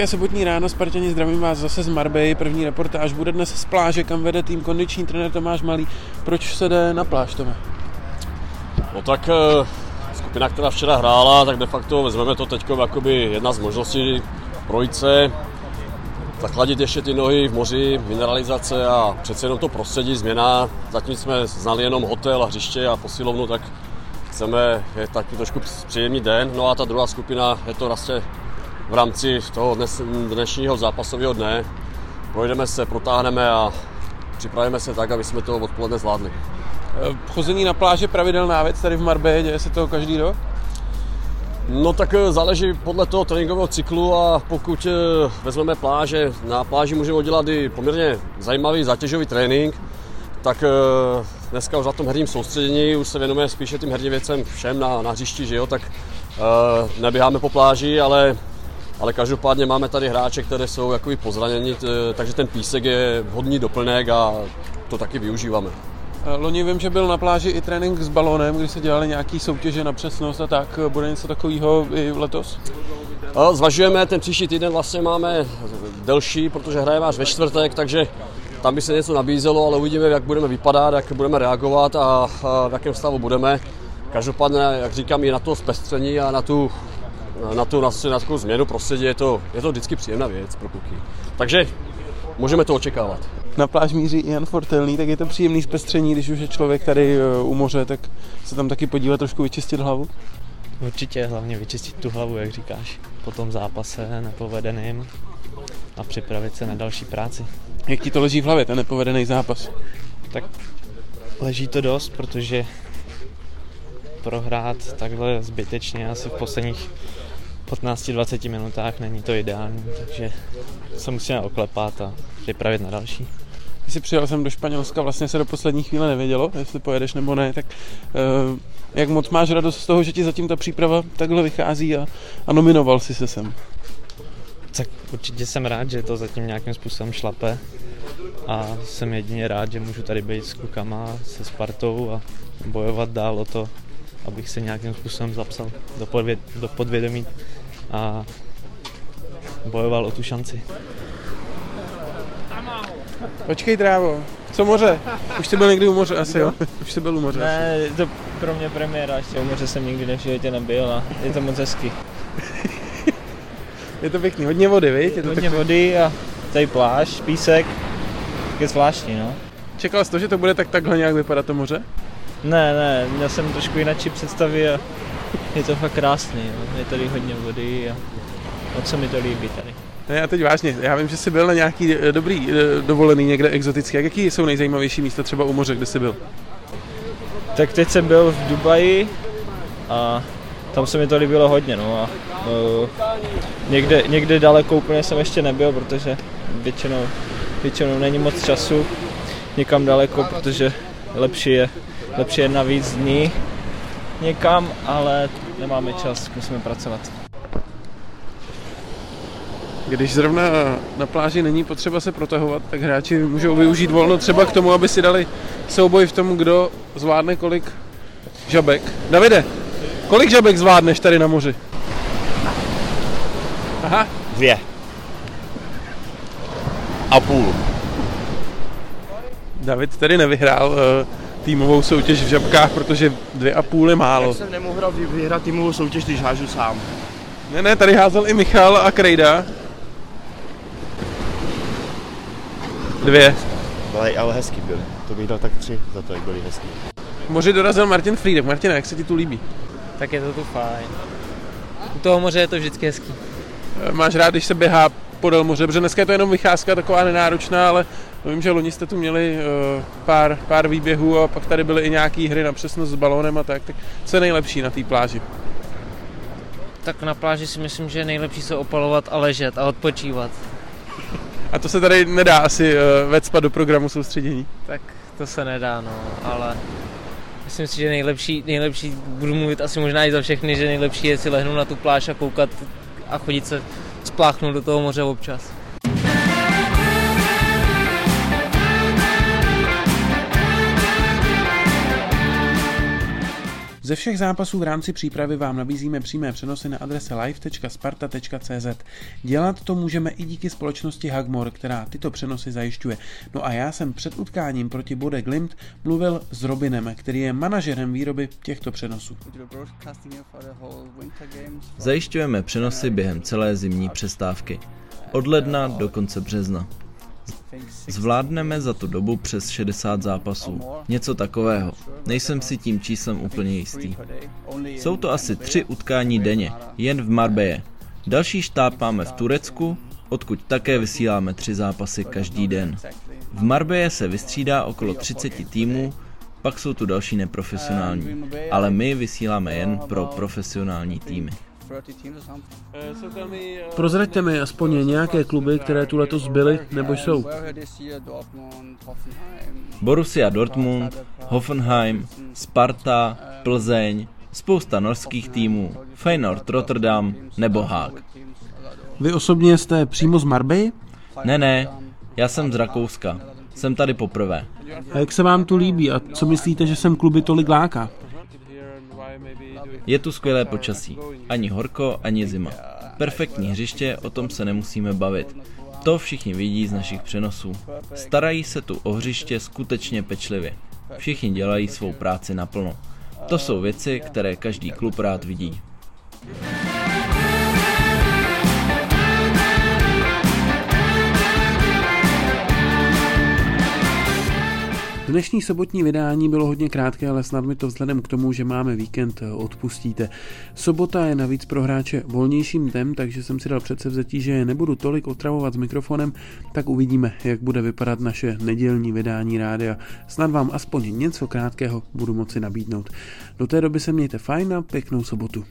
Hezké sobotní ráno, Spartani, zdravím vás zase z Marbej. První reportáž bude dnes z pláže, kam vede tým kondiční trenér Tomáš Malý. Proč se jde na pláž, Tome? No tak eh, skupina, která včera hrála, tak de facto vezmeme to teď jakoby jedna z možností projít se, zachladit ještě ty nohy v moři, mineralizace a přece jenom to prostředí, změna. Zatím jsme znali jenom hotel a hřiště a posilovnu, tak chceme je taky trošku příjemný den. No a ta druhá skupina je to vlastně v rámci toho dnes, dnešního zápasového dne. Projdeme se, protáhneme a připravíme se tak, aby jsme to odpoledne zvládli. Eh, chození na pláži pravidelná věc tady v Marbě, děje se to každý rok? No tak eh, záleží podle toho tréninkového cyklu a pokud eh, vezmeme pláže, na pláži můžeme udělat i poměrně zajímavý zátěžový trénink, tak dneska už na tom herním soustředění už se věnujeme spíše tím herním věcem všem na, na hřišti, že jo, tak neběháme po pláži, ale ale každopádně máme tady hráče, které jsou jakoby pozraněni, takže ten písek je vhodný doplněk a to taky využíváme. Eh, loni vím, že byl na pláži i trénink s balónem, kdy se dělali nějaký soutěže na přesnost a tak. Bude něco takového i letos? Zvažujeme, ten příští týden vlastně máme delší, protože hrajeme až ve čtvrtek, takže tam by se něco nabízelo, ale uvidíme, jak budeme vypadat, jak budeme reagovat a, v jakém stavu budeme. Každopádně, jak říkám, i na to zpestření a na tu, na tu, na, na tu změnu prostředí je to, je to vždycky příjemná věc pro kluky. Takže můžeme to očekávat na pláž míří Jan Fortelný, tak je to příjemný zpestření, když už je člověk tady eh, u moře, tak se tam taky podívat, trošku vyčistit hlavu. Určitě, hlavně vyčistit tu hlavu, jak říkáš, po tom zápase nepovedeným a připravit se na další práci. Jak ti to leží v hlavě, ten nepovedený zápas? Tak leží to dost, protože prohrát takhle zbytečně asi v posledních 15-20 minutách není to ideální, takže se musíme oklepat a připravit na další. Když jsi přijel jsem do Španělska, vlastně se do poslední chvíle nevědělo, jestli pojedeš nebo ne, tak uh, jak moc máš radost z toho, že ti zatím ta příprava takhle vychází a, a nominoval jsi se sem? Tak určitě jsem rád, že to zatím nějakým způsobem šlape a jsem jedině rád, že můžu tady být s klukama, se Spartou a bojovat dál o to, abych se nějakým způsobem zapsal do, podvě- do podvědomí a bojoval o tu šanci. Počkej, drávo. Co moře? Už jsi byl někdy u moře asi, jo? Už jsi byl u moře Ne, asi. to pro mě premiéra, ještě u moře jsem nikdy v životě nebyl a je to moc hezký. je to pěkný, hodně vody, viď? Je to hodně takový... vody a tady pláž, písek, je zvláštní, no. Čekal jsi to, že to bude tak takhle nějak vypadat to moře? Ne, ne, měl jsem trošku jináčí představy a je to fakt krásný, no. je tady hodně vody a moc se mi to líbí tady. Ne, já teď vážně, já vím, že jsi byl na nějaký eh, dobrý eh, dovolený někde exotický. Jak jaký jsou nejzajímavější místa třeba u moře, kde jsi byl? Tak teď jsem byl v Dubaji a tam se mi to líbilo hodně, no a uh, někde, někde daleko úplně jsem ještě nebyl, protože většinou, většinou není moc času někam daleko, protože lepší je, lepší je na víc dní někam, ale nemáme čas, musíme pracovat. Když zrovna na pláži není potřeba se protahovat, tak hráči můžou využít volno třeba k tomu, aby si dali souboj v tom, kdo zvládne kolik žabek. Davide, kolik žabek zvládneš tady na moři? Aha. Dvě. A půl. David tady nevyhrál uh, týmovou soutěž v žabkách, protože dvě a půl je málo. Jak jsem nemohl vyhrát týmovou soutěž, když hážu sám. Ne, ne, tady házel i Michal a Krejda. Dvě. Byly ale hezký byly. To bych dal tak tři za to, jak byly hezký. Moři dorazil Martin Friedek. Martin, jak se ti tu líbí? Tak je to tu fajn. U toho moře je to vždycky hezký. Eh, máš rád, když se běhá podél moře, protože dneska je to jenom vycházka taková nenáročná, ale vím, že loni jste tu měli uh, pár, pár výběhů a pak tady byly i nějaké hry na přesnost s balónem a tak. tak co je nejlepší na té pláži? Tak na pláži si myslím, že je nejlepší se opalovat a ležet a odpočívat. A to se tady nedá asi uh, vecpat do programu soustředění. Tak to se nedá, no, ale myslím si, že nejlepší, nejlepší, budu mluvit asi možná i za všechny, že nejlepší je si lehnout na tu pláž a koukat a chodit se spláchnout do toho moře občas. Ze všech zápasů v rámci přípravy vám nabízíme přímé přenosy na adrese live.sparta.cz. Dělat to můžeme i díky společnosti Hagmor, která tyto přenosy zajišťuje. No a já jsem před utkáním proti Bode Glimt mluvil s Robinem, který je manažerem výroby těchto přenosů. Zajišťujeme přenosy během celé zimní přestávky. Od ledna do konce března. Zvládneme za tu dobu přes 60 zápasů. Něco takového. Nejsem si tím číslem úplně jistý. Jsou to asi tři utkání denně, jen v Marbeje. Další štáb máme v Turecku, odkud také vysíláme tři zápasy každý den. V Marbeje se vystřídá okolo 30 týmů, pak jsou tu další neprofesionální, ale my vysíláme jen pro profesionální týmy. Prozraďte mi aspoň nějaké kluby, které tu letos byly nebo jsou. Borussia Dortmund, Hoffenheim, Sparta, Plzeň, spousta norských týmů, Feyenoord Rotterdam nebo Haag. Vy osobně jste přímo z Marbej? Ne, ne, já jsem z Rakouska. Jsem tady poprvé. A jak se vám tu líbí a co myslíte, že sem kluby tolik láká? Je tu skvělé počasí. Ani horko, ani zima. Perfektní hřiště, o tom se nemusíme bavit. To všichni vidí z našich přenosů. Starají se tu o hřiště skutečně pečlivě. Všichni dělají svou práci naplno. To jsou věci, které každý klub rád vidí. Dnešní sobotní vydání bylo hodně krátké, ale snad mi to vzhledem k tomu, že máme víkend, odpustíte. Sobota je navíc pro hráče volnějším dnem, takže jsem si dal předsevzetí, že je nebudu tolik otravovat s mikrofonem, tak uvidíme, jak bude vypadat naše nedělní vydání rádia. Snad vám aspoň něco krátkého budu moci nabídnout. Do té doby se mějte fajn a pěknou sobotu.